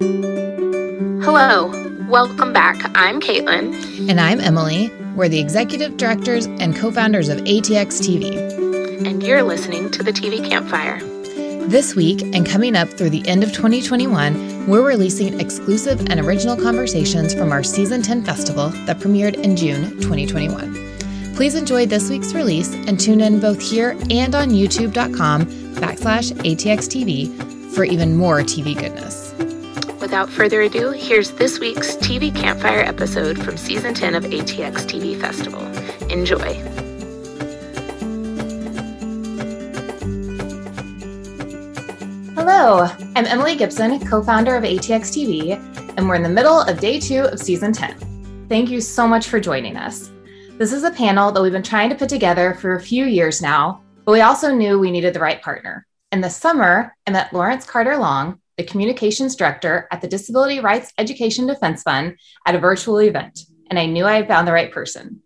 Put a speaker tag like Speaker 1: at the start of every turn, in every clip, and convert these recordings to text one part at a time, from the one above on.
Speaker 1: Hello, welcome back. I'm Caitlin.
Speaker 2: And I'm Emily. We're the executive directors and co founders of ATX TV.
Speaker 1: And you're listening to the TV Campfire.
Speaker 2: This week, and coming up through the end of 2021, we're releasing exclusive and original conversations from our Season 10 festival that premiered in June 2021. Please enjoy this week's release and tune in both here and on youtube.com backslash ATXTV for even more TV goodness.
Speaker 1: Without further ado, here's this week's TV Campfire episode from Season 10 of ATX TV Festival. Enjoy.
Speaker 2: Hello, I'm Emily Gibson, co founder of ATX TV, and we're in the middle of day two of season 10. Thank you so much for joining us. This is a panel that we've been trying to put together for a few years now, but we also knew we needed the right partner. In the summer, I met Lawrence Carter Long, the communications director at the Disability Rights Education Defense Fund, at a virtual event, and I knew I had found the right person.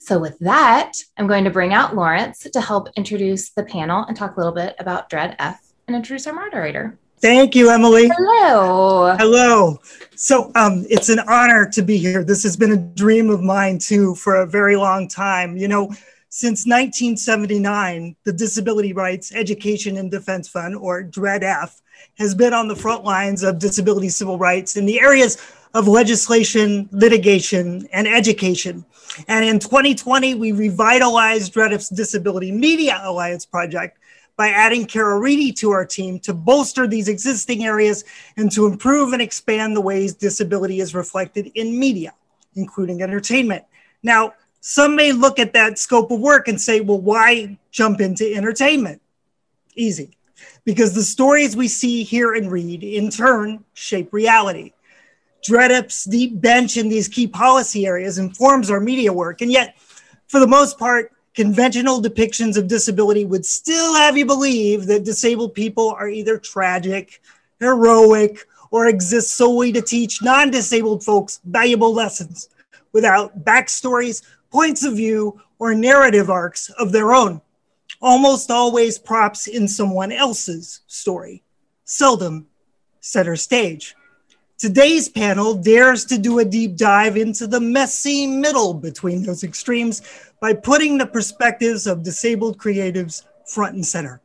Speaker 2: So, with that, I'm going to bring out Lawrence to help introduce the panel and talk a little bit about DREDF and introduce our moderator.
Speaker 3: Thank you, Emily.
Speaker 2: Hello.
Speaker 3: Hello. So um, it's an honor to be here. This has been a dream of mine too for a very long time. You know, since 1979, the Disability Rights Education and Defense Fund, or DREDF, has been on the front lines of disability civil rights in the areas of legislation, litigation, and education. And in 2020, we revitalized DREDF's Disability Media Alliance project by adding Kara Reedy to our team to bolster these existing areas and to improve and expand the ways disability is reflected in media, including entertainment. Now, some may look at that scope of work and say, well, why jump into entertainment? Easy. Because the stories we see, hear, and read in turn shape reality. DREDF's deep bench in these key policy areas informs our media work. And yet, for the most part, conventional depictions of disability would still have you believe that disabled people are either tragic, heroic, or exist solely to teach non disabled folks valuable lessons without backstories, points of view, or narrative arcs of their own. Almost always props in someone else's story, seldom center stage. Today's panel dares to do a deep dive into the messy middle between those extremes by putting the perspectives of disabled creatives front and center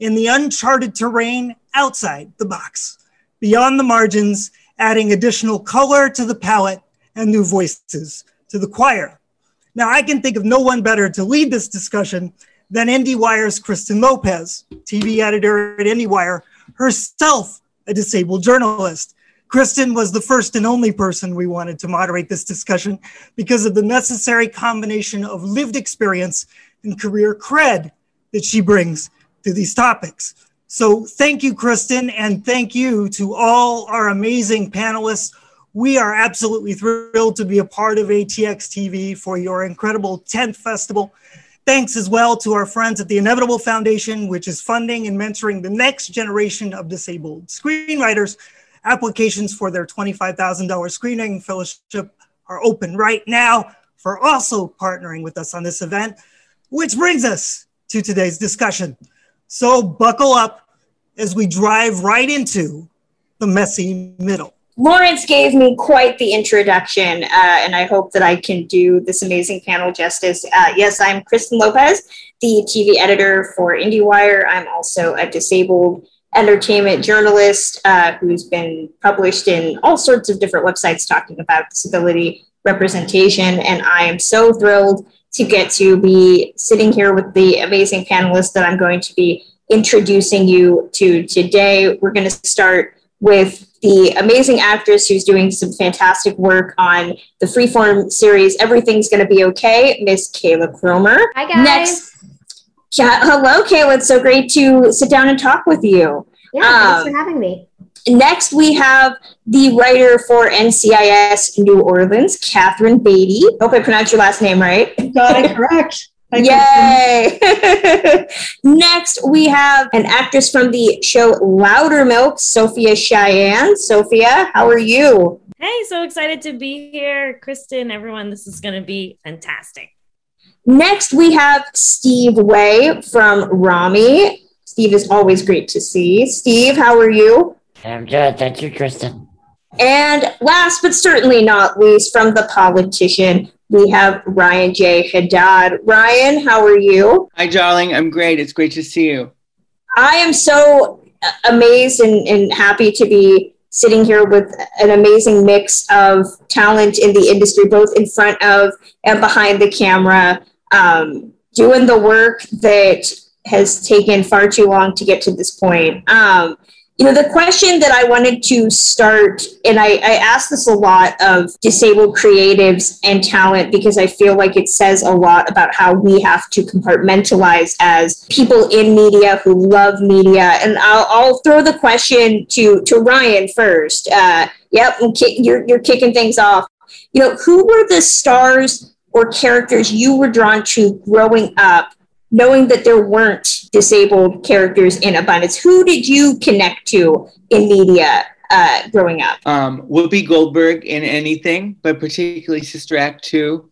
Speaker 3: in the uncharted terrain outside the box, beyond the margins, adding additional color to the palette and new voices to the choir. Now, I can think of no one better to lead this discussion than IndieWire's Kristen Lopez, TV editor at IndieWire, herself a disabled journalist. Kristen was the first and only person we wanted to moderate this discussion because of the necessary combination of lived experience and career cred that she brings to these topics. So, thank you, Kristen, and thank you to all our amazing panelists. We are absolutely thrilled to be a part of ATX TV for your incredible 10th festival. Thanks as well to our friends at the Inevitable Foundation, which is funding and mentoring the next generation of disabled screenwriters Applications for their $25,000 screening fellowship are open right now for also partnering with us on this event, which brings us to today's discussion. So buckle up as we drive right into the messy middle.
Speaker 4: Lawrence gave me quite the introduction, uh, and I hope that I can do this amazing panel justice. Uh, yes, I'm Kristen Lopez, the TV editor for IndieWire. I'm also a disabled entertainment journalist uh, who's been published in all sorts of different websites talking about disability representation. And I am so thrilled to get to be sitting here with the amazing panelists that I'm going to be introducing you to today. We're going to start with the amazing actress who's doing some fantastic work on the freeform series Everything's Gonna Be Okay, Miss Kayla Cromer.
Speaker 5: Hi, guys.
Speaker 4: Next, yeah, hello, Kayla. It's so great to sit down and talk with you.
Speaker 5: Yeah, um, thanks for having me.
Speaker 4: Next, we have the writer for NCIS New Orleans, Katherine Beattie. Hope I pronounced your last name right.
Speaker 3: Got it correct.
Speaker 4: Yay! Next, we have an actress from the show Loudermilk, Sophia Cheyenne. Sophia, how are you?
Speaker 6: Hey, so excited to be here. Kristen, everyone, this is going to be fantastic.
Speaker 4: Next, we have Steve Way from Ramy. Steve is always great to see. Steve, how are you?
Speaker 7: I'm good. Thank you, Kristen.
Speaker 4: And last but certainly not least, from the politician, we have Ryan J. Haddad. Ryan, how are you?
Speaker 5: Hi, darling. I'm great. It's great to see you.
Speaker 4: I am so amazed and, and happy to be sitting here with an amazing mix of talent in the industry, both in front of and behind the camera, um, doing the work that has taken far too long to get to this point. Um, you know, the question that I wanted to start, and I, I ask this a lot of disabled creatives and talent because I feel like it says a lot about how we have to compartmentalize as people in media who love media. And I'll, I'll throw the question to, to Ryan first. Uh, yep, you're, you're kicking things off. You know, who were the stars or characters you were drawn to growing up knowing that there weren't disabled characters in abundance. Who did you connect to in media uh, growing up?
Speaker 5: Um, Whoopi Goldberg in anything, but particularly Sister Act 2.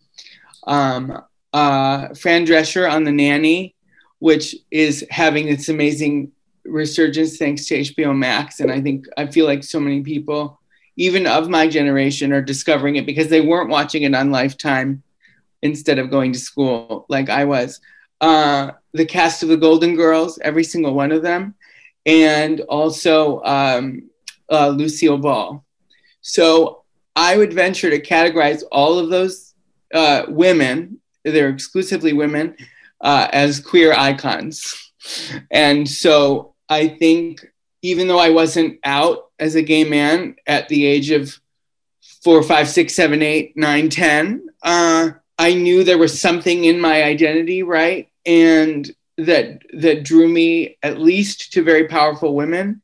Speaker 5: Um, uh, Fran Drescher on The Nanny, which is having this amazing resurgence thanks to HBO Max. And I think I feel like so many people, even of my generation, are discovering it because they weren't watching it on Lifetime instead of going to school like I was uh, the cast of the Golden Girls, every single one of them, and also um, uh, Lucille Ball. So I would venture to categorize all of those uh, women, they're exclusively women, uh, as queer icons. And so I think even though I wasn't out as a gay man at the age of four, five, six, seven, eight, nine, ten, uh, I knew there was something in my identity, right? And that that drew me at least to very powerful women.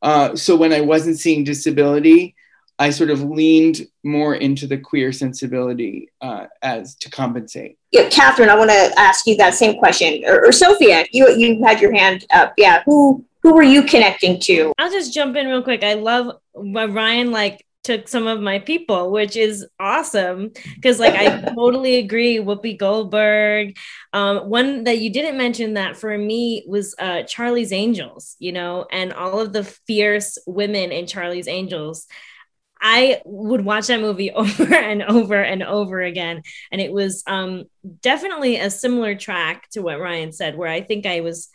Speaker 5: Uh, so when I wasn't seeing disability, I sort of leaned more into the queer sensibility uh, as to compensate.
Speaker 4: Yeah, Katherine, I want to ask you that same question, or, or Sophia, you you had your hand up. Yeah, who who were you connecting to?
Speaker 6: I'll just jump in real quick. I love what Ryan like took some of my people, which is awesome because like I totally agree. Whoopi Goldberg. Um, one that you didn't mention that for me was uh, Charlie's Angels, you know, and all of the fierce women in Charlie's Angels. I would watch that movie over and over and over again. And it was um, definitely a similar track to what Ryan said, where I think I was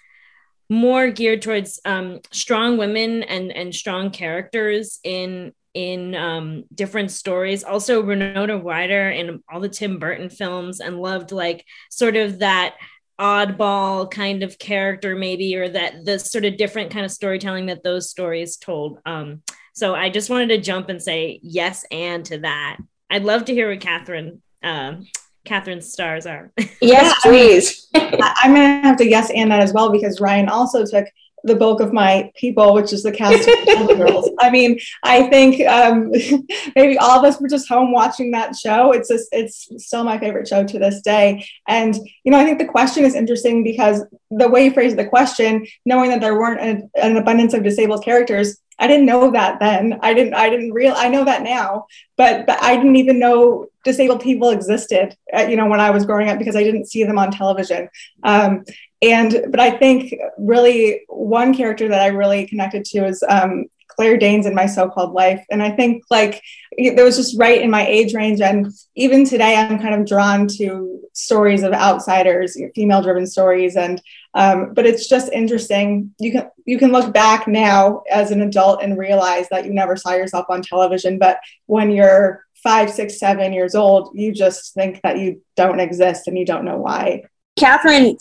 Speaker 6: more geared towards um, strong women and and strong characters in in um, different stories. Also, Winona Ryder in all the Tim Burton films, and loved like sort of that oddball kind of character, maybe, or that the sort of different kind of storytelling that those stories told. Um, so I just wanted to jump and say yes and to that. I'd love to hear what Katherine. Um, Katherine's stars are.
Speaker 4: Yes, please.
Speaker 7: I'm going to have to yes and that as well because Ryan also took the bulk of my people, which is the cast of Girls. I mean, I think um, maybe all of us were just home watching that show. It's just, it's still my favorite show to this day. And you know, I think the question is interesting because the way you phrased the question, knowing that there weren't an, an abundance of disabled characters, I didn't know that then. I didn't. I didn't real. I know that now, but but I didn't even know disabled people existed. Uh, you know, when I was growing up because I didn't see them on television. Um, and but I think really one character that I really connected to is um, Claire Danes in my so-called life, and I think like it was just right in my age range. And even today, I'm kind of drawn to stories of outsiders, female-driven stories, and um, but it's just interesting. You can you can look back now as an adult and realize that you never saw yourself on television, but when you're five, six, seven years old, you just think that you don't exist and you don't know why.
Speaker 4: Katherine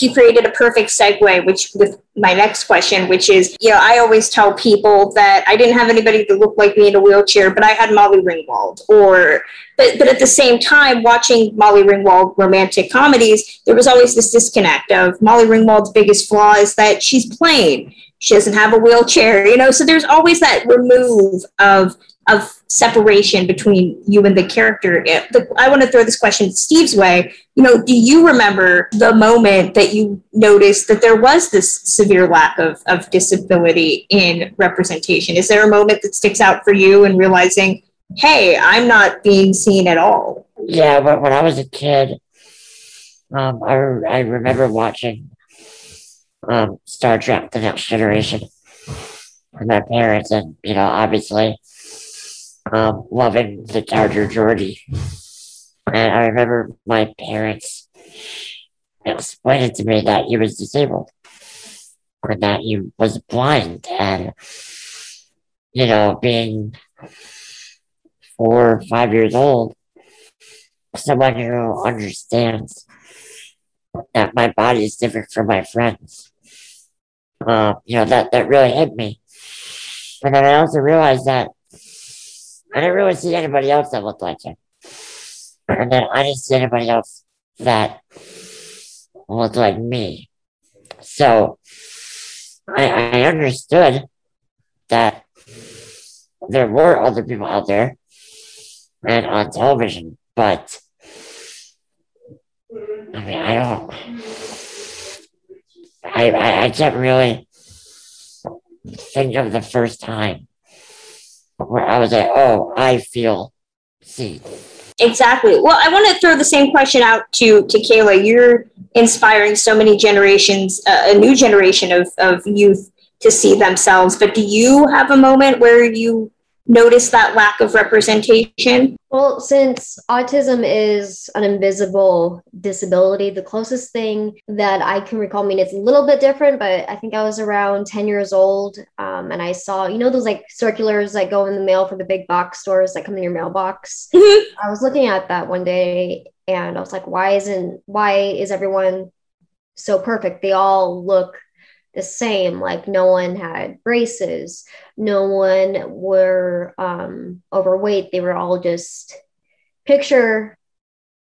Speaker 4: you created a perfect segue, which with my next question, which is, you know, I always tell people that I didn't have anybody that looked like me in a wheelchair, but I had Molly Ringwald. Or, but but at the same time, watching Molly Ringwald romantic comedies, there was always this disconnect of Molly Ringwald's biggest flaw is that she's plain. She doesn't have a wheelchair, you know. So there's always that remove of of separation between you and the character. I want to throw this question Steve's way. You know, do you remember the moment that you noticed that there was this severe lack of, of disability in representation? Is there a moment that sticks out for you in realizing, hey, I'm not being seen at all?
Speaker 8: Yeah, when, when I was a kid, um, I, I remember watching um, Star Trek The Next Generation with my parents, and, you know, obviously um, loving the Charger Geordi. And I remember my parents explaining to me that he was disabled or that he was blind. And, you know, being four or five years old, someone who understands that my body is different from my friends. Uh, you know, that, that really hit me. And then I also realized that I didn't really see anybody else that looked like him. And then I didn't see anybody else that looked like me. So I, I understood that there were other people out there and on television, but I mean, I don't, I, I, I can't really think of the first time where I was like, oh, I feel seen.
Speaker 4: Exactly. Well, I want to throw the same question out to to Kayla. You're inspiring so many generations, uh, a new generation of of youth to see themselves. But do you have a moment where you notice that lack of representation?
Speaker 9: Well, since autism is an invisible disability, the closest thing that I can recall, I mean, it's a little bit different, but I think I was around 10 years old um, and I saw, you know, those like circulars that go in the mail for the big box stores that come in your mailbox. Mm-hmm. I was looking at that one day and I was like, why isn't, why is everyone so perfect? They all look the same like no one had braces no one were um, overweight. They were all just picture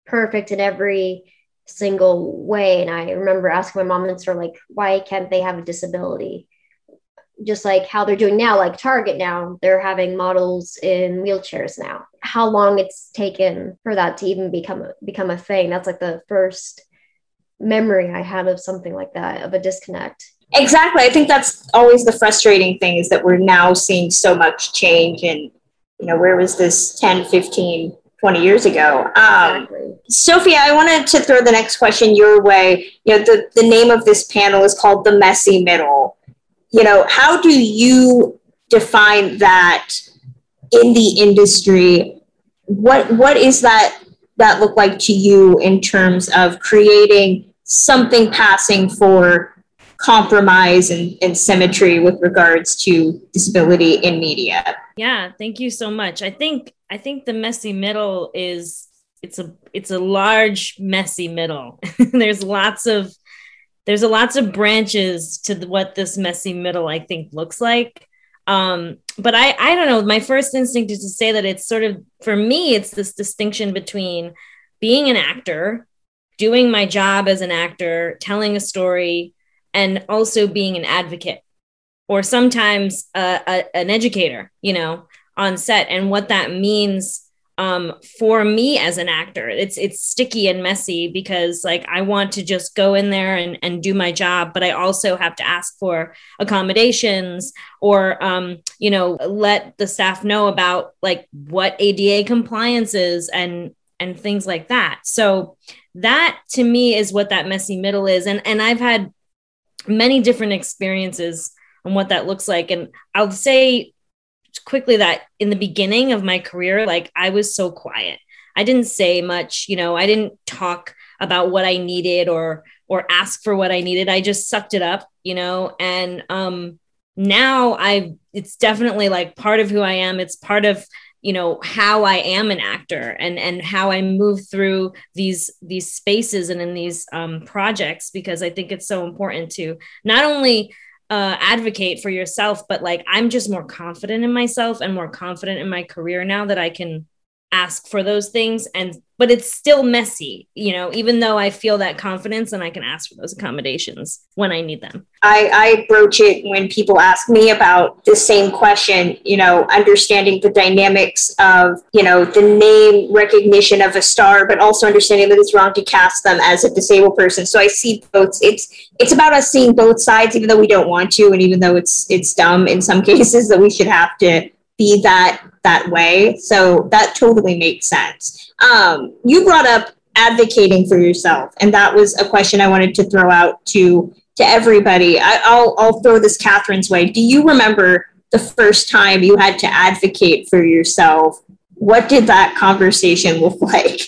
Speaker 9: perfect in every single way. And i remember asking my mom and sister like why can't they have a disability? Just like how they're doing now like target now they're having models in wheelchairs now. How long it's taken for that to even become become a thing? That's like the first memory i had of something like that of a disconnect
Speaker 4: Exactly. I think that's always the frustrating thing is that we're now seeing so much change and you know where was this 10 15 20 years ago um, exactly. sophia i wanted to throw the next question your way you know the, the name of this panel is called the messy middle you know how do you define that in the industry what what is that that look like to you in terms of creating something passing for compromise and, and symmetry with regards to disability in media.
Speaker 6: Yeah, thank you so much. I think I think the messy middle is it's a it's a large messy middle. there's lots of there's a lots of branches to the, what this messy middle I think looks like. Um, but I I don't know. My first instinct is to say that it's sort of for me it's this distinction between being an actor, doing my job as an actor, telling a story, and also being an advocate or sometimes a, an educator, you know, on set and what that means um, for me as an actor. It's it's sticky and messy because like I want to just go in there and, and do my job, but I also have to ask for accommodations or um, you know, let the staff know about like what ADA compliance is and and things like that. So that to me is what that messy middle is. And and I've had many different experiences and what that looks like. And I'll say quickly that in the beginning of my career, like I was so quiet. I didn't say much, you know, I didn't talk about what I needed or or ask for what I needed. I just sucked it up, you know, and um now I it's definitely like part of who I am. It's part of you know how i am an actor and and how i move through these these spaces and in these um, projects because i think it's so important to not only uh, advocate for yourself but like i'm just more confident in myself and more confident in my career now that i can ask for those things and but it's still messy you know even though i feel that confidence and i can ask for those accommodations when i need them.
Speaker 4: I i broach it when people ask me about the same question you know understanding the dynamics of you know the name recognition of a star but also understanding that it's wrong to cast them as a disabled person. So i see both it's it's about us seeing both sides even though we don't want to and even though it's it's dumb in some cases that we should have to be that that way. So that totally makes sense. Um, you brought up advocating for yourself, and that was a question I wanted to throw out to to everybody. I, will I'll throw this Katherine's way. Do you remember the first time you had to advocate for yourself, what did that conversation look like?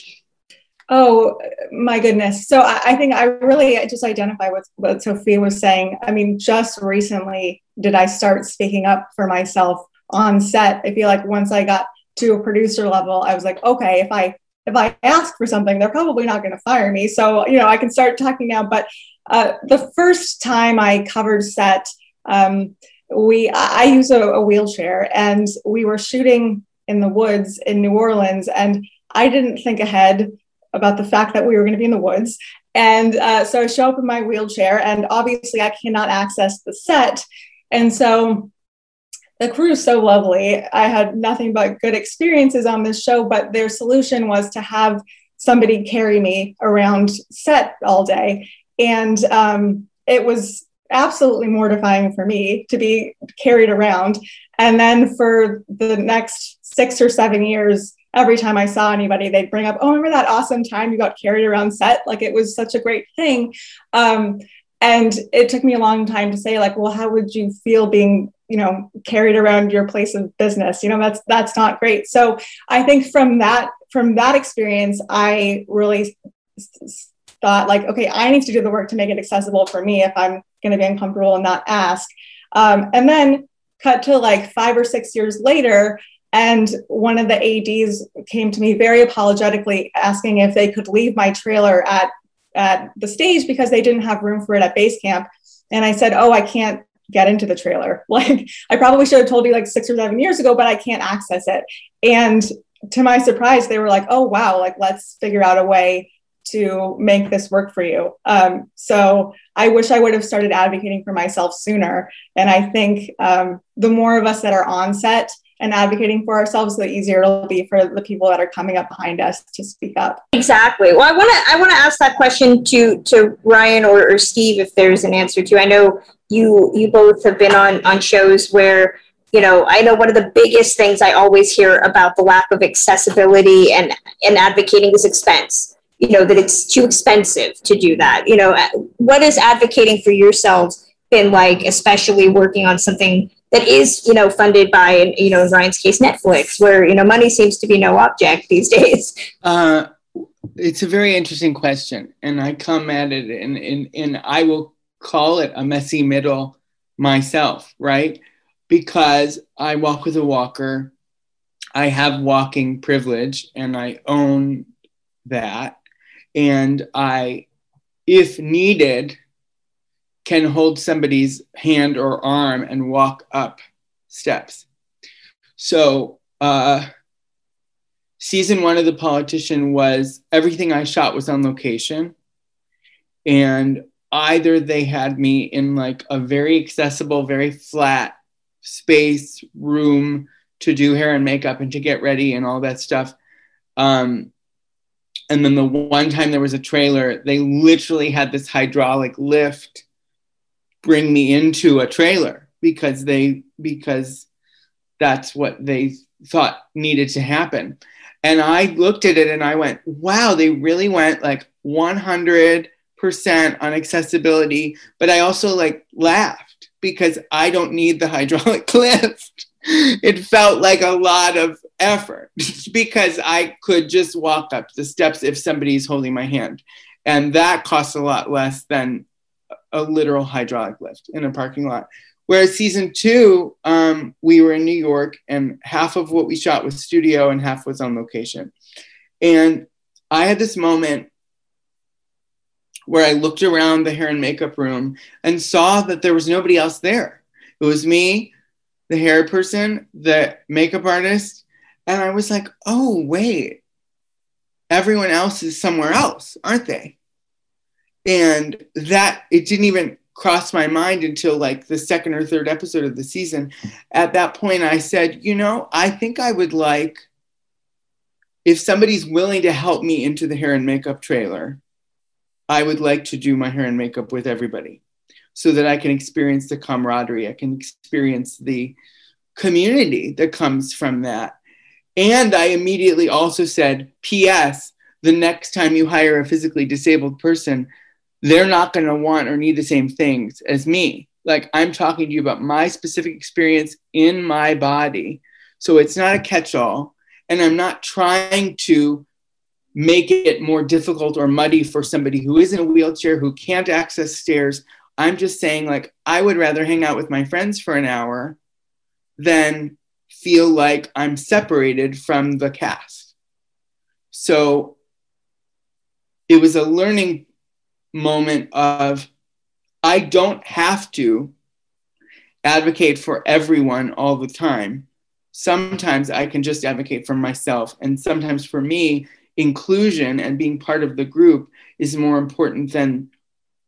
Speaker 7: Oh my goodness. So I, I, think I really just identify with what Sophia was saying. I mean, just recently did I start speaking up for myself on set. I feel like once I got to a producer level, I was like, okay, if I if I ask for something, they're probably not going to fire me. So you know, I can start talking now. But uh, the first time I covered set, um, we I use a, a wheelchair, and we were shooting in the woods in New Orleans, and I didn't think ahead about the fact that we were going to be in the woods. And uh, so I show up in my wheelchair, and obviously I cannot access the set. And so the crew is so lovely. I had nothing but good experiences on this show, but their solution was to have somebody carry me around set all day. And um, it was absolutely mortifying for me to be carried around. And then for the next six or seven years, every time I saw anybody, they'd bring up, Oh, remember that awesome time you got carried around set? Like it was such a great thing. Um, and it took me a long time to say, like, well, how would you feel being, you know, carried around your place of business? You know, that's that's not great. So I think from that from that experience, I really thought like, okay, I need to do the work to make it accessible for me if I'm going to be uncomfortable and not ask. Um, and then cut to like five or six years later, and one of the ADs came to me very apologetically asking if they could leave my trailer at, at the stage because they didn't have room for it at base camp. And I said, Oh, I can't get into the trailer. Like, I probably should have told you like six or seven years ago, but I can't access it. And to my surprise, they were like, Oh, wow, like, let's figure out a way to make this work for you. Um, so I wish I would have started advocating for myself sooner. And I think um, the more of us that are on set and advocating for ourselves, the easier it'll be for the people that are coming up behind us to speak up.
Speaker 4: Exactly. Well, I want to I want to ask that question to to Ryan or, or Steve if there's an answer to. I know you you both have been on on shows where you know i know one of the biggest things i always hear about the lack of accessibility and and advocating is expense. You know that it's too expensive to do that. You know what is advocating for yourselves been like especially working on something that is you know funded by you know in ryan's case netflix where you know money seems to be no object these days?
Speaker 5: Uh, it's a very interesting question and i come at it and, and, and i will call it a messy middle myself right because i walk with a walker i have walking privilege and i own that and i if needed can hold somebody's hand or arm and walk up steps. So, uh, season one of The Politician was everything I shot was on location. And either they had me in like a very accessible, very flat space room to do hair and makeup and to get ready and all that stuff. Um, and then the one time there was a trailer, they literally had this hydraulic lift bring me into a trailer because they because that's what they thought needed to happen and i looked at it and i went wow they really went like 100% on accessibility but i also like laughed because i don't need the hydraulic lift it felt like a lot of effort because i could just walk up the steps if somebody's holding my hand and that costs a lot less than a literal hydraulic lift in a parking lot. Whereas season two, um, we were in New York, and half of what we shot was studio and half was on location. And I had this moment where I looked around the hair and makeup room and saw that there was nobody else there. It was me, the hair person, the makeup artist, and I was like, oh, wait, everyone else is somewhere else, aren't they? and that it didn't even cross my mind until like the second or third episode of the season at that point i said you know i think i would like if somebody's willing to help me into the hair and makeup trailer i would like to do my hair and makeup with everybody so that i can experience the camaraderie i can experience the community that comes from that and i immediately also said ps the next time you hire a physically disabled person they're not going to want or need the same things as me. like I'm talking to you about my specific experience in my body. So it's not a catch all. And I'm not trying to make it more difficult or muddy for somebody who is in a wheelchair, who can't access stairs. I'm just saying, like, I would rather hang out with my friends for an hour than feel like I'm separated from the cast. So it was a learning moment of I don't have to advocate for everyone all the time. Sometimes I can just advocate for myself. And sometimes for me, inclusion and being part of the group is more important than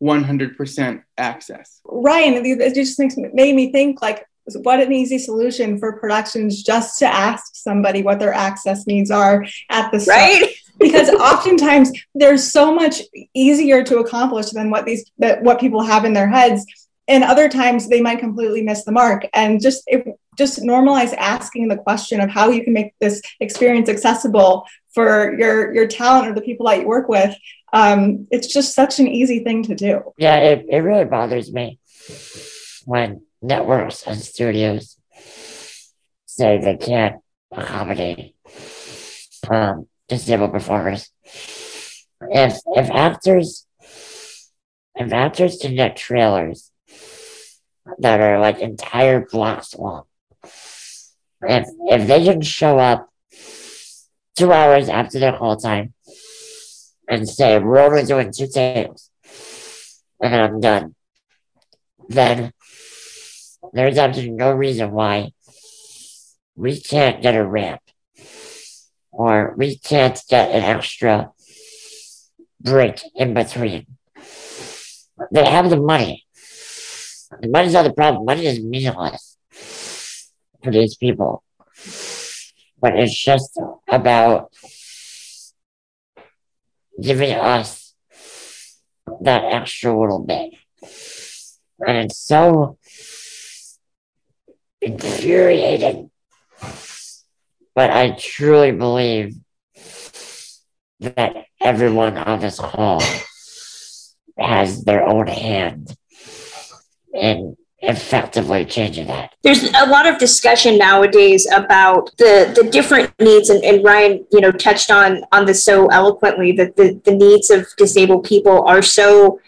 Speaker 5: 100% access.
Speaker 7: Ryan, it just makes, made me think like, what an easy solution for productions just to ask somebody what their access needs are at the start.
Speaker 4: Right?
Speaker 7: because oftentimes there's so much easier to accomplish than what these that what people have in their heads and other times they might completely miss the mark and just if, just normalize asking the question of how you can make this experience accessible for your your talent or the people that you work with um, it's just such an easy thing to do
Speaker 8: yeah it, it really bothers me when networks and studios say they can't accommodate um, disabled performers. If if actors if actors can get trailers that are like entire blocks long, if if they can show up two hours after their call time and say we're only doing two takes and I'm done, then there's absolutely no reason why we can't get a ramp or we can't get an extra break in between. They have the money. Money's not the problem. Money is meaningless for these people. But it's just about giving us that extra little bit. And it's so infuriating but I truly believe that everyone on this call has their own hand in effectively changing that.
Speaker 4: There's a lot of discussion nowadays about the the different needs and, and Ryan, you know, touched on on this so eloquently that the, the needs of disabled people are so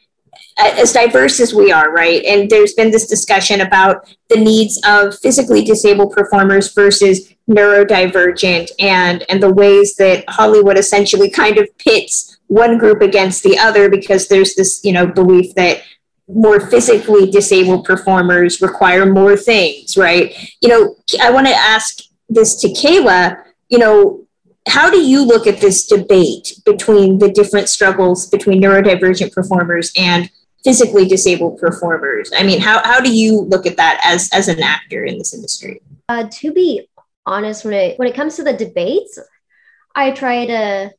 Speaker 4: as diverse as we are, right? And there's been this discussion about the needs of physically disabled performers versus neurodivergent and and the ways that Hollywood essentially kind of pits one group against the other because there's this, you know, belief that more physically disabled performers require more things, right? You know, I want to ask this to Kayla, you know, how do you look at this debate between the different struggles between neurodivergent performers and physically disabled performers. I mean, how, how do you look at that as, as an actor in this industry?
Speaker 9: Uh, to be honest, when it, when it comes to the debates, I try to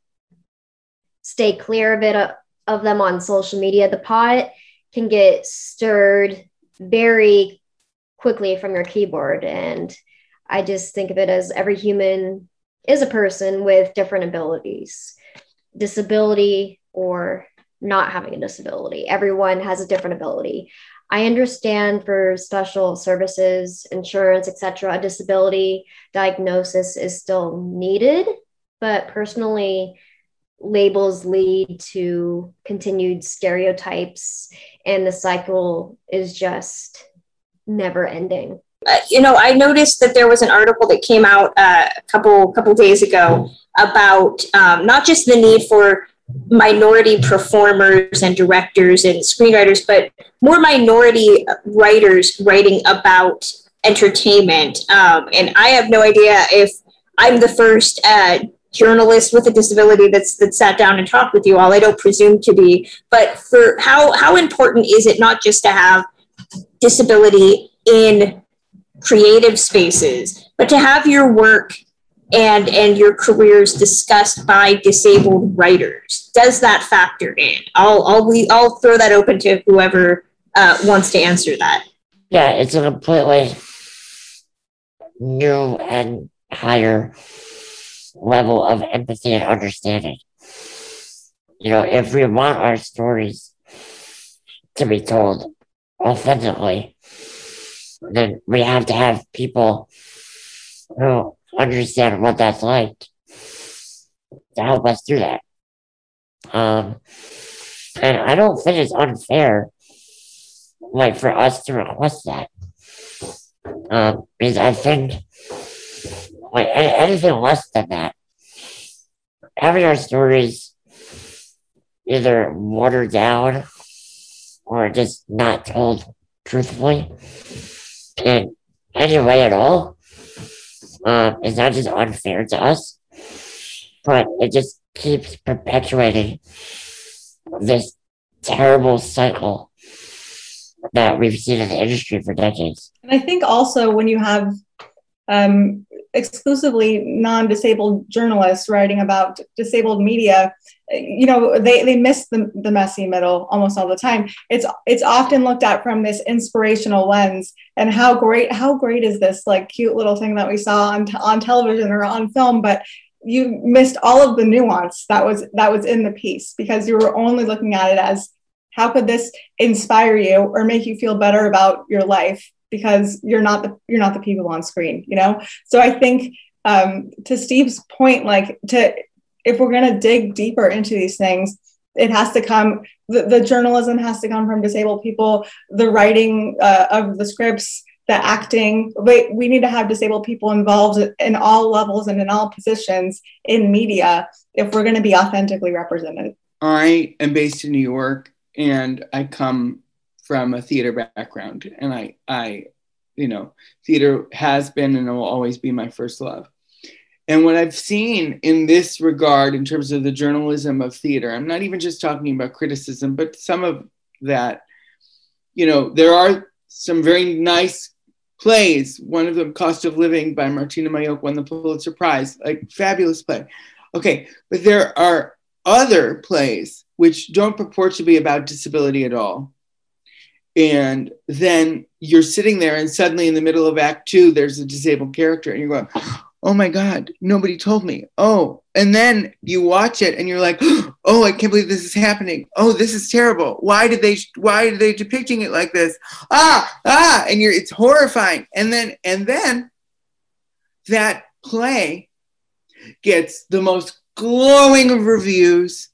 Speaker 9: stay clear a bit of, of them on social media. The pot can get stirred very quickly from your keyboard. And I just think of it as every human is a person with different abilities, disability or not having a disability. Everyone has a different ability. I understand for special services, insurance, etc., a disability diagnosis is still needed, but personally, labels lead to continued stereotypes, and the cycle is just never ending.
Speaker 4: Uh, you know, I noticed that there was an article that came out uh, a couple couple days ago about um, not just the need for minority performers and directors and screenwriters, but more minority writers writing about entertainment. Um, and I have no idea if I'm the first uh, journalist with a disability that's that sat down and talked with you all. I don't presume to be, but for how how important is it not just to have disability in creative spaces, but to have your work and and your careers discussed by disabled writers? Does that factor in? I'll i'll we i'll throw that open to whoever uh, wants to answer that.
Speaker 8: Yeah it's a completely new and higher level of empathy and understanding you know if we want our stories to be told authentically then we have to have people who understand what that's like to help us do that. Um, and I don't think it's unfair, like for us to request that, um, because I think anything less than that, having our stories either watered down or just not told truthfully in any way at all um, is not just unfair to us, but it just keeps perpetuating this terrible cycle that we've seen in the industry for decades.
Speaker 7: And I think also when you have um, exclusively non-disabled journalists writing about disabled media you know they, they miss the, the messy middle almost all the time. It's it's often looked at from this inspirational lens and how great how great is this like cute little thing that we saw on, t- on television or on film but you missed all of the nuance that was that was in the piece because you were only looking at it as how could this inspire you or make you feel better about your life because you're not the you're not the people on screen you know? So i think um, to steve's point like to if we're going to dig deeper into these things it has to come the, the journalism has to come from disabled people the writing uh, of the scripts the acting we, we need to have disabled people involved in all levels and in all positions in media if we're going to be authentically represented.
Speaker 5: I am based in new york and i come from a theater background, and I, I, you know, theater has been and will always be my first love. And what I've seen in this regard, in terms of the journalism of theater, I'm not even just talking about criticism, but some of that, you know, there are some very nice plays. One of them, Cost of Living by Martyna Majok, won the Pulitzer Prize, like fabulous play. Okay, but there are other plays which don't purport to be about disability at all, and then you're sitting there and suddenly in the middle of act two there's a disabled character and you're going oh my god nobody told me. Oh and then you watch it and you're like oh i can't believe this is happening. Oh this is terrible. Why did they why are they depicting it like this? Ah ah and you're it's horrifying. And then and then that play gets the most glowing of reviews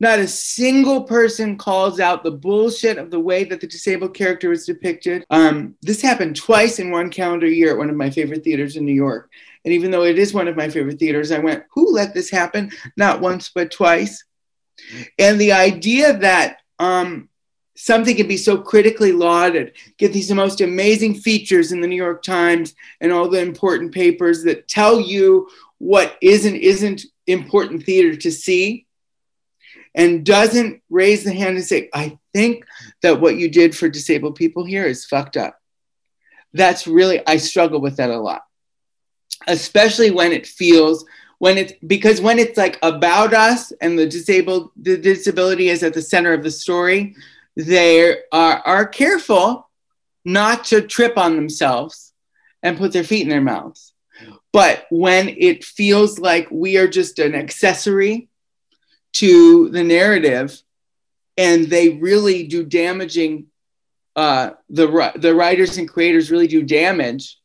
Speaker 5: not a single person calls out the bullshit of the way that the disabled character was depicted. Um, this happened twice in one calendar year at one of my favorite theaters in New York. And even though it is one of my favorite theaters, I went, who let this happen? Not once, but twice. And the idea that um, something can be so critically lauded, get these most amazing features in the New York Times and all the important papers that tell you what is and isn't important theater to see and doesn't raise the hand and say, I think that what you did for disabled people here is fucked up. That's really, I struggle with that a lot, especially when it feels, when it's, because when it's like about us and the disabled, the disability is at the center of the story, they are, are careful not to trip on themselves and put their feet in their mouths. But when it feels like we are just an accessory to the narrative and they really do damaging uh, the the writers and creators really do damage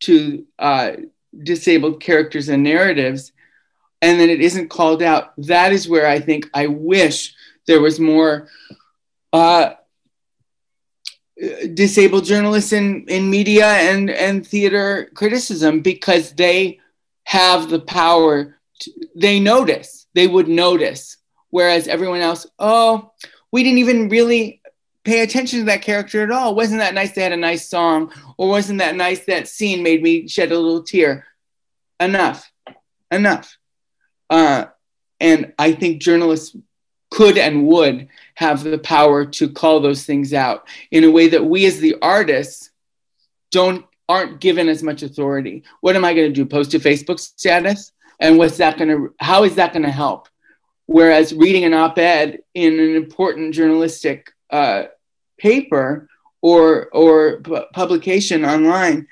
Speaker 5: to uh, disabled characters and narratives and then it isn't called out. That is where i think i wish there was more uh, disabled journalists in, in media and, and theater criticism because they have the power to, they notice they would notice. Whereas everyone else, oh, we didn't even really pay attention to that character at all. Wasn't that nice they had a nice song? Or wasn't that nice that scene made me shed a little tear? Enough. Enough. Uh, and I think journalists could and would have the power to call those things out in a way that we as the artists don't aren't given as much authority. What am I going to do? Post a Facebook status? And what's that going to how is that going to help? Whereas reading an op-ed in an important journalistic uh, paper or or p- publication online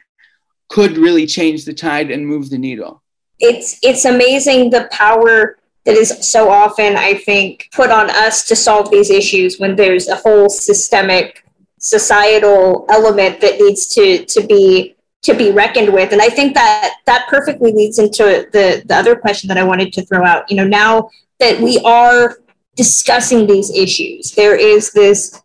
Speaker 5: could really change the tide and move the needle.
Speaker 4: It's it's amazing the power that is so often i think put on us to solve these issues when there's a whole systemic societal element that needs to to be to be reckoned with. And I think that that perfectly leads into the the other question that I wanted to throw out. You know, now that we are discussing these issues, there is this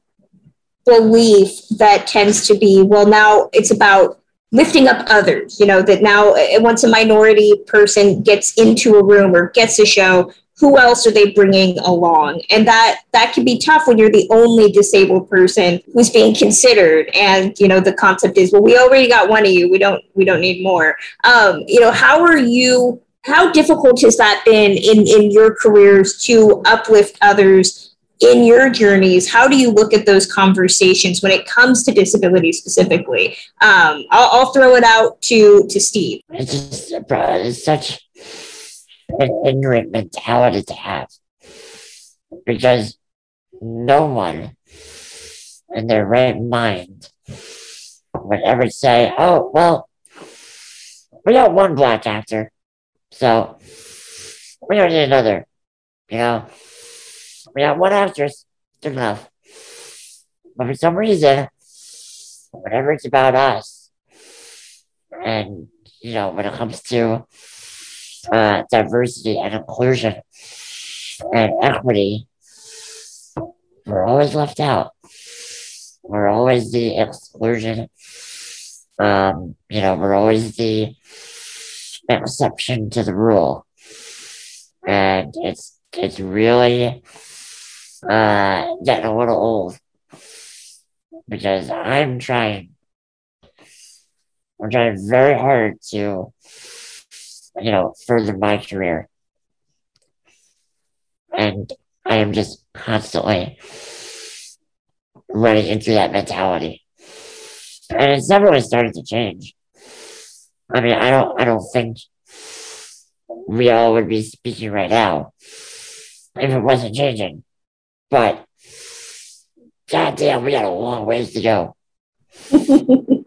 Speaker 4: belief that tends to be, well, now it's about lifting up others. You know, that now once a minority person gets into a room or gets a show, who else are they bringing along? And that that can be tough when you're the only disabled person who's being considered. And you know the concept is well we already got one of you. We don't we don't need more. Um, you know how are you how difficult has that been in in your careers to uplift others in your journeys? How do you look at those conversations when it comes to disability specifically? Um, I'll, I'll throw it out to to steve.
Speaker 8: It's just it's such an ignorant mentality to have because no one in their right mind would ever say, oh, well, we got one black actor, so we don't need another. You know, we got one actress, good enough. But for some reason, whenever it's about us, and, you know, when it comes to uh, diversity and inclusion and equity, we're always left out. We're always the exclusion. Um, you know, we're always the exception to the rule. And it's it's really uh, getting a little old because I'm trying. I'm trying very hard to you know, further my career. And I am just constantly running into that mentality. And it's never really started to change. I mean, I don't I don't think we all would be speaking right now if it wasn't changing. But goddamn, we got a long ways to go.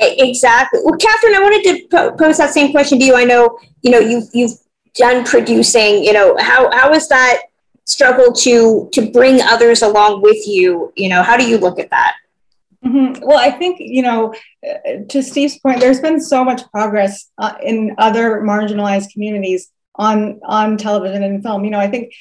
Speaker 4: Exactly. Well, Katherine, I wanted to pose that same question to you. I know, you know, you've you've done producing. You know, how how is that struggle to to bring others along with you? You know, how do you look at that?
Speaker 7: Mm-hmm. Well, I think, you know, uh, to Steve's point, there's been so much progress uh, in other marginalized communities on on television and film. You know, I think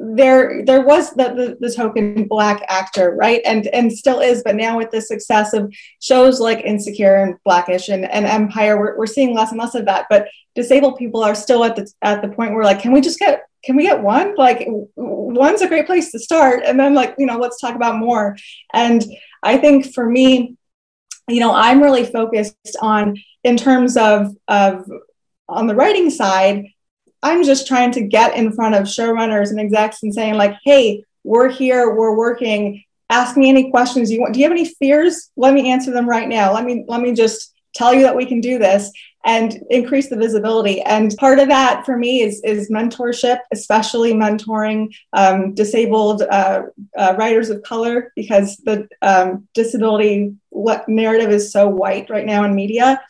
Speaker 7: there there was the, the, the token black actor, right, and and still is, but now with the success of shows like Insecure and Blackish and, and Empire, we're, we're seeing less and less of that. But disabled people are still at the at the point where like, can we just get can we get one? Like one's a great place to start, and then like you know, let's talk about more. And I think for me, you know, I'm really focused on in terms of of on the writing side I'm just trying to get in front of showrunners and execs and saying, like, hey, we're here, we're working. Ask me any questions you want. Do you have any fears? Let me answer them right now. Let me let me just tell you that we can do this and increase the visibility. And part of that for me is, is mentorship, especially mentoring um, disabled uh, uh, writers of color, because the um, disability narrative is so white right now in media.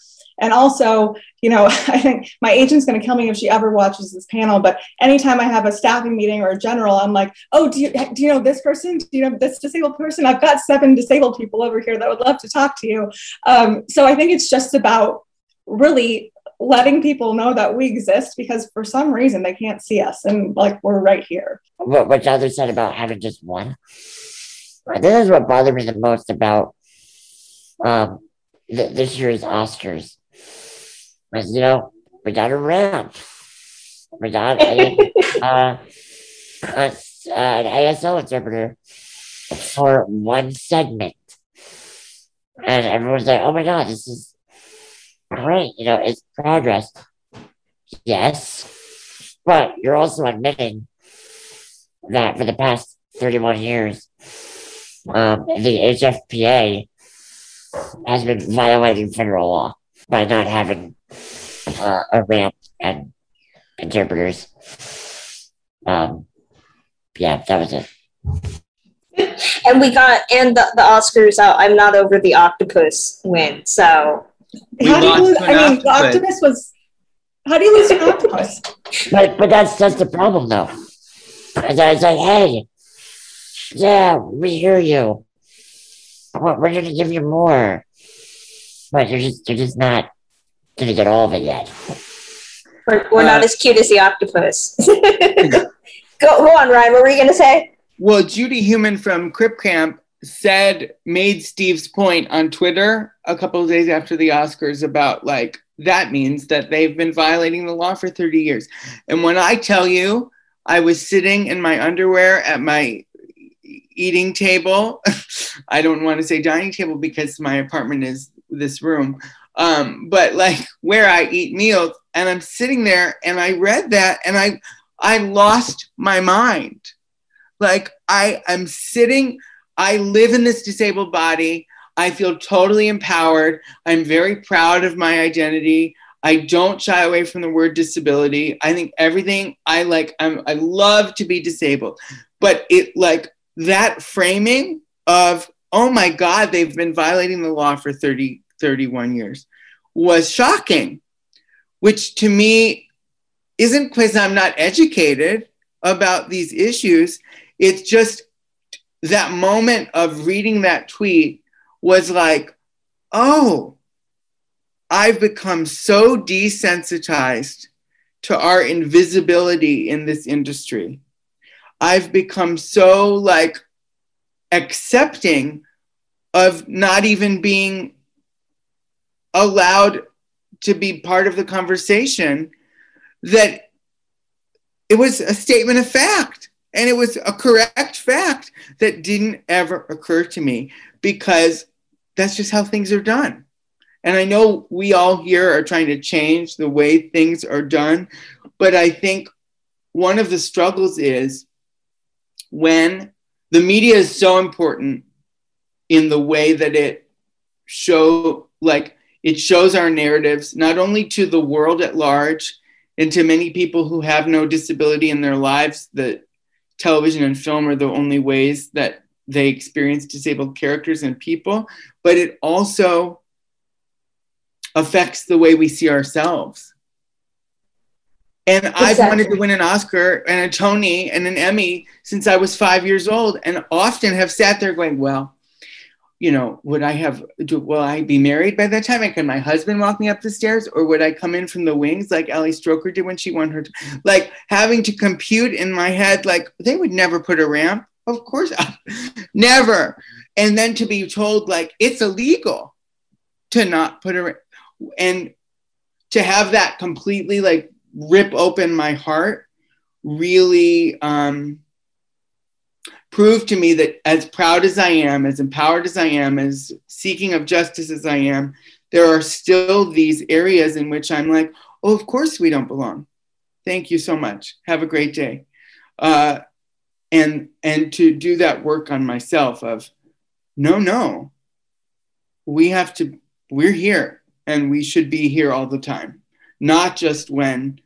Speaker 7: And also, you know, I think my agent's going to kill me if she ever watches this panel. But anytime I have a staffing meeting or a general, I'm like, oh, do you do you know this person? Do you know this disabled person? I've got seven disabled people over here that would love to talk to you. Um, so I think it's just about really letting people know that we exist because for some reason they can't see us and like we're right here.
Speaker 8: What, what Jonathan said about having just one. This is what bothered me the most about um, th- this year's Oscars but, you know, we got a ramp. We got a, uh, a, an ASL interpreter for one segment. And everyone's like, oh my God, this is great. You know, it's progress. Yes. But you're also admitting that for the past 31 years, um, the HFPA has been violating federal law by not having uh, a ramp and interpreters. Um, yeah, that was it.
Speaker 4: And we got and the, the Oscars. Uh, I'm not over the octopus win. So
Speaker 7: how do you lose? I mean, the octopus was. How do you lose an octopus?
Speaker 8: But but that's that's the problem though. And I was like, hey, yeah, we hear you. We're we're gonna give you more, but you're just you're just not gonna get all of it yet.
Speaker 4: We're, we're not
Speaker 5: Uh,
Speaker 4: as cute as the octopus. go, go on, Ryan. What were you going to say?
Speaker 5: Well, Judy Heumann from Crip Camp said, made Steve's point on Twitter a couple of days after the Oscars about like, that means that they've been violating the law for 30 years. And when I tell you, I was sitting in my underwear at my eating table. I don't want to say dining table because my apartment is this room. Um, but like where I eat meals, and I'm sitting there and I read that and I I lost my mind. Like I am sitting, I live in this disabled body. I feel totally empowered. I'm very proud of my identity. I don't shy away from the word disability. I think everything I like, I'm, I love to be disabled. But it like that framing of, oh my God, they've been violating the law for 30, 31 years was shocking, which to me isn't because I'm not educated about these issues. It's just that moment of reading that tweet was like, oh, I've become so desensitized to our invisibility in this industry. I've become so like accepting of not even being allowed to be part of the conversation that it was a statement of fact and it was a correct fact that didn't ever occur to me because that's just how things are done. And I know we all here are trying to change the way things are done, but I think one of the struggles is when the media is so important in the way that it show like it shows our narratives not only to the world at large and to many people who have no disability in their lives that television and film are the only ways that they experience disabled characters and people but it also affects the way we see ourselves and I've wanted to win an Oscar and a Tony and an Emmy since I was five years old, and often have sat there going, "Well, you know, would I have? Do, will I be married by that time? And can my husband walk me up the stairs, or would I come in from the wings like Ali Stroker did when she won her? Like having to compute in my head, like they would never put a ramp. Of course, never. And then to be told like it's illegal to not put a ramp, and to have that completely like rip open my heart really um, proved to me that as proud as I am, as empowered as I am, as seeking of justice as I am, there are still these areas in which I'm like, oh, of course we don't belong. Thank you so much. Have a great day. Uh, and and to do that work on myself of no, no, we have to. We're here, and we should be here all the time, not just when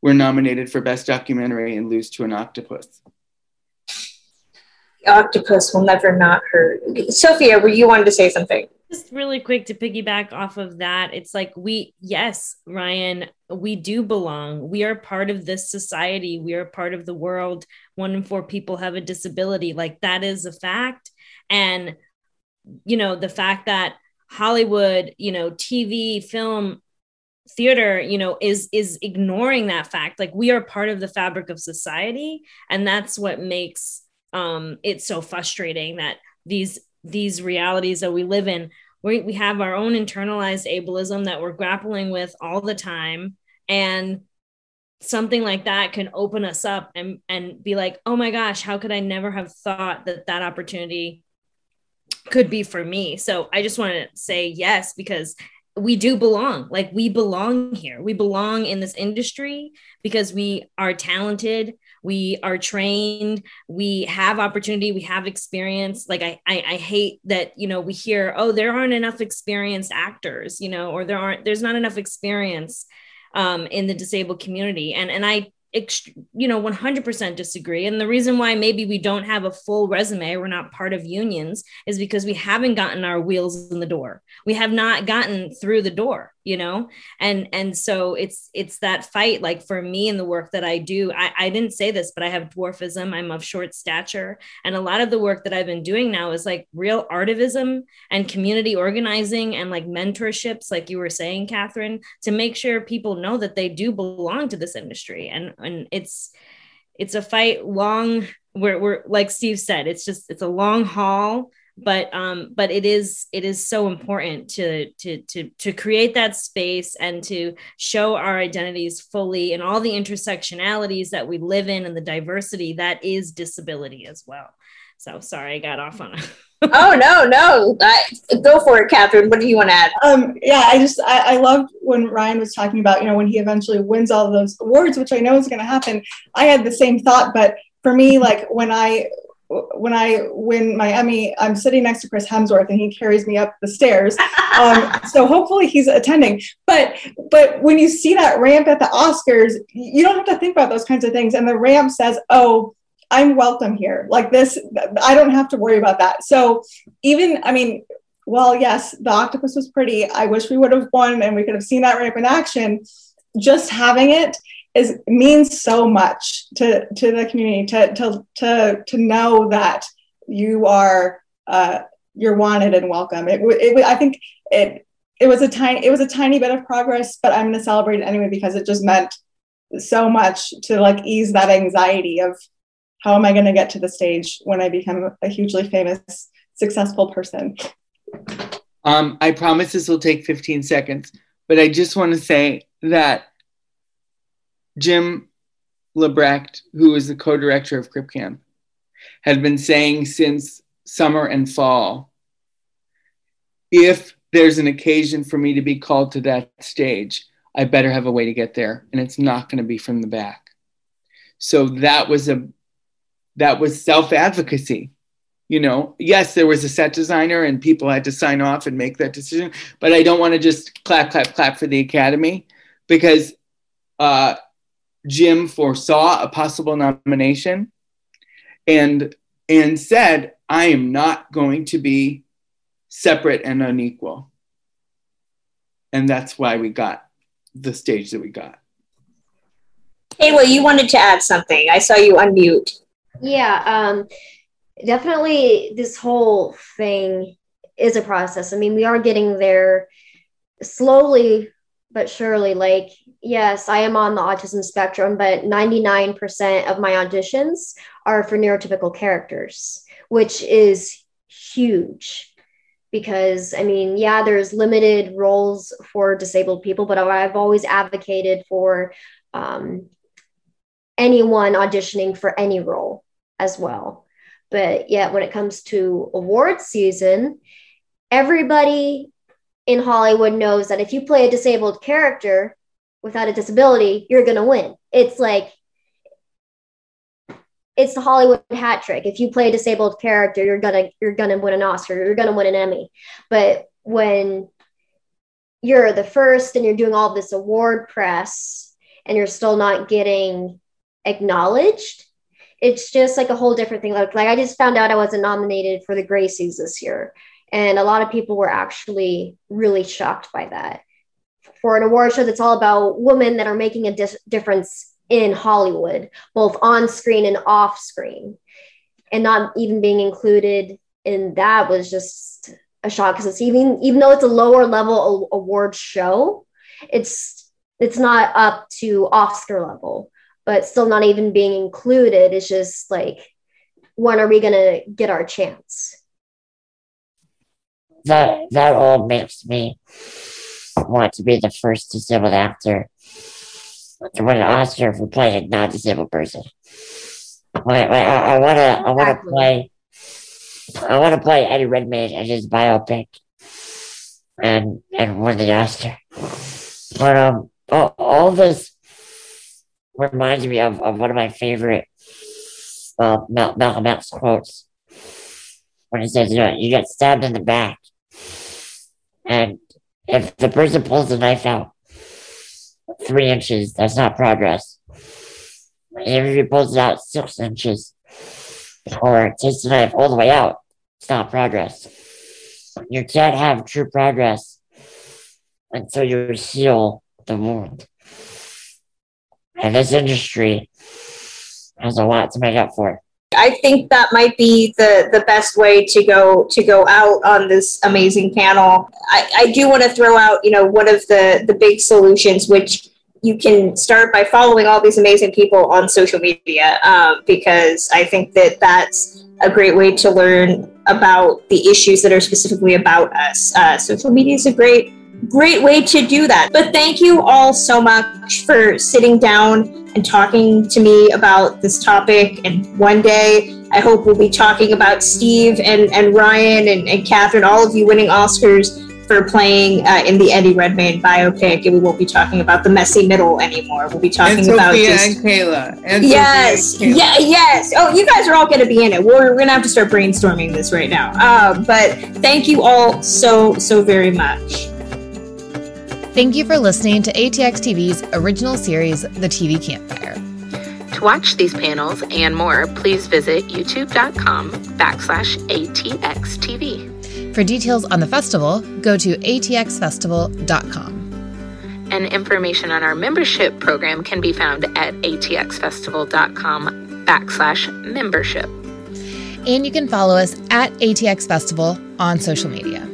Speaker 5: we're nominated for best documentary and lose to an octopus.
Speaker 4: The octopus will never not hurt. Sophia, were you wanted to say something?
Speaker 6: just really quick to piggyback off of that it's like we yes ryan we do belong we are part of this society we are part of the world one in four people have a disability like that is a fact and you know the fact that hollywood you know tv film theater you know is is ignoring that fact. Like we are part of the fabric of society and that's what makes um it so frustrating that these these realities that we live in we, we have our own internalized ableism that we're grappling with all the time and something like that can open us up and and be like oh my gosh how could i never have thought that that opportunity could be for me? So i just want to say yes because we do belong. Like we belong here. We belong in this industry because we are talented we are trained we have opportunity we have experience. Like I, I i hate that you know we hear oh there aren't enough experienced actors you know or there aren't there's not enough experience um, in the disabled community. And and i ext- you know 100% disagree. And the reason why maybe we don't have a full resume we're not part of unions is because we haven't gotten our wheels in the door. We have not gotten through the door you know? And and so it's it's that fight like for me in the work that i do I, I didn't say this but i have dwarfism i'm of short stature. And a lot of the work that i've been doing now is like real artivism and community organizing and like mentorships like you were saying katherine to make sure people know that they do belong to this industry. And and it's it's a fight long where we're like steve said it's just it's a long haul but um but it is it is so important to to to to create that space and to show our identities fully and all the intersectionalities that we live in and the diversity that is disability as well. So sorry i got off on a
Speaker 4: oh no no I, go for it katherine. What do you want to add?
Speaker 7: Um yeah i just I, I loved when ryan was talking about you know when he eventually wins all of those awards which i know is going to happen. I had the same thought but for me like when i when I win my Emmy, I'm sitting next to Chris Hemsworth and he carries me up the stairs. Um, so hopefully he's attending. But but when you see that ramp at the Oscars, you don't have to think about those kinds of things. And the ramp says, "Oh, I'm welcome here." Like this, I don't have to worry about that. So even I mean, well, yes, the octopus was pretty. I wish we would have won and we could have seen that ramp in action. Just having it is means so much to to the community to to to to know that you are uh, you're wanted and welcome. It, it I think it it was a tiny it was a tiny bit of progress, but I'm going to celebrate it anyway because it just meant so much to like ease that anxiety of how am I going to get to the stage when I become a hugely famous successful person.
Speaker 5: Um, I promise this will take 15 seconds, but I just want to say that Jim Lebrecht, who is the co-director of Crip Camp, had been saying since summer and fall, if there's an occasion for me to be called to that stage, I better have a way to get there, and it's not going to be from the back. So that was a that was self-advocacy. You know, yes, there was a set designer and people had to sign off and make that decision, but I don't want to just clap, clap, clap for the academy because uh, Jim foresaw a possible nomination and and said, I am not going to be separate and unequal. And that's why we got the stage that we got.
Speaker 4: Hey, well, you wanted to add something. I saw you unmute.
Speaker 9: Yeah, um, definitely this whole thing is a process. I mean, we are getting there slowly but surely. Like yes, I am on the autism spectrum, but 99% of my auditions are for neurotypical characters, which is huge because I mean, yeah, there's limited roles for disabled people, but I've always advocated for um, anyone auditioning for any role as well. But yet, when it comes to award season, everybody in Hollywood knows that if you play a disabled character, without a disability, you're going to win. It's like, it's the Hollywood hat trick. If you play a disabled character, you're gonna you're gonna win an Oscar. You're gonna win an Emmy. But when you're the first and you're doing all this award press and you're still not getting acknowledged, it's just like a whole different thing. Like, like I just found out I wasn't nominated for the Gracies this year, and a lot of people were actually really shocked by that for an award show that's all about women that are making a dis- difference in Hollywood, both on screen and off screen. And not even being included in that was just a shock because it's even even though it's a lower level award show, it's it's not up to Oscar level, but still not even being included. It's just like, when are we gonna get our chance?
Speaker 8: That that all makes me want to be the first disabled actor to win an Oscar for playing a non-disabled person. I, want to I want to play I want to play Eddie Redmayne in his biopic and and win the Oscar. But um, all, all this reminds me of, of one of my favorite uh, Malcolm X quotes when he says, "You know, you get stabbed in the back, and if the person pulls the knife out three inches, that's not progress. If he pulls it out six inches or takes the knife all the way out, it's not progress. You can't have true progress until you heal the wound. And this industry has a lot to make up for.
Speaker 4: I think that might be the the best way to go to go out on this amazing panel. I, I do want to throw out, you know, one of the the big solutions, which you can start by following all these amazing people on social media, um, because I think that that's a great way to learn about the issues that are specifically about us. Uh, social media is a great great way to do that. But thank you all so much for sitting down and talking to me about this topic. And one day, I hope we'll be talking about Steve and, and Ryan and, and Katherine, all of you winning Oscars for playing uh, in the Eddie Redmayne biopic, and we won't be talking about the messy middle anymore. We'll be talking
Speaker 5: and
Speaker 4: about
Speaker 5: Sophia
Speaker 4: just
Speaker 5: and Kayla. And
Speaker 4: yes,
Speaker 5: Sophia and Kayla.
Speaker 4: yeah, yes. Oh, you guys are all going to be in it. We're, we're going to have to start brainstorming this right now. Um, but thank you all so so very much.
Speaker 2: Thank you for listening to ATX TV's original series, The TV Campfire.
Speaker 1: To watch these panels and more, please visit youtube.com backslash ATXTV.
Speaker 2: For details on the festival, go to atxfestival.com.
Speaker 1: And information on our membership program can be found at atxfestival.com backslash membership.
Speaker 2: And you can follow us at ATX Festival on social media.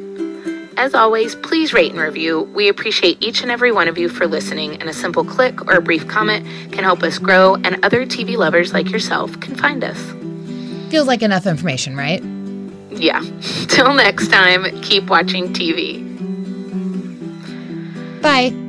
Speaker 1: As always, please rate and review. We appreciate each and every one of you for listening, and a simple click or a brief comment can help us grow, and other TV lovers like yourself can find us.
Speaker 2: Feels like enough information, right?
Speaker 1: Yeah. Till next time, keep watching TV.
Speaker 2: Bye.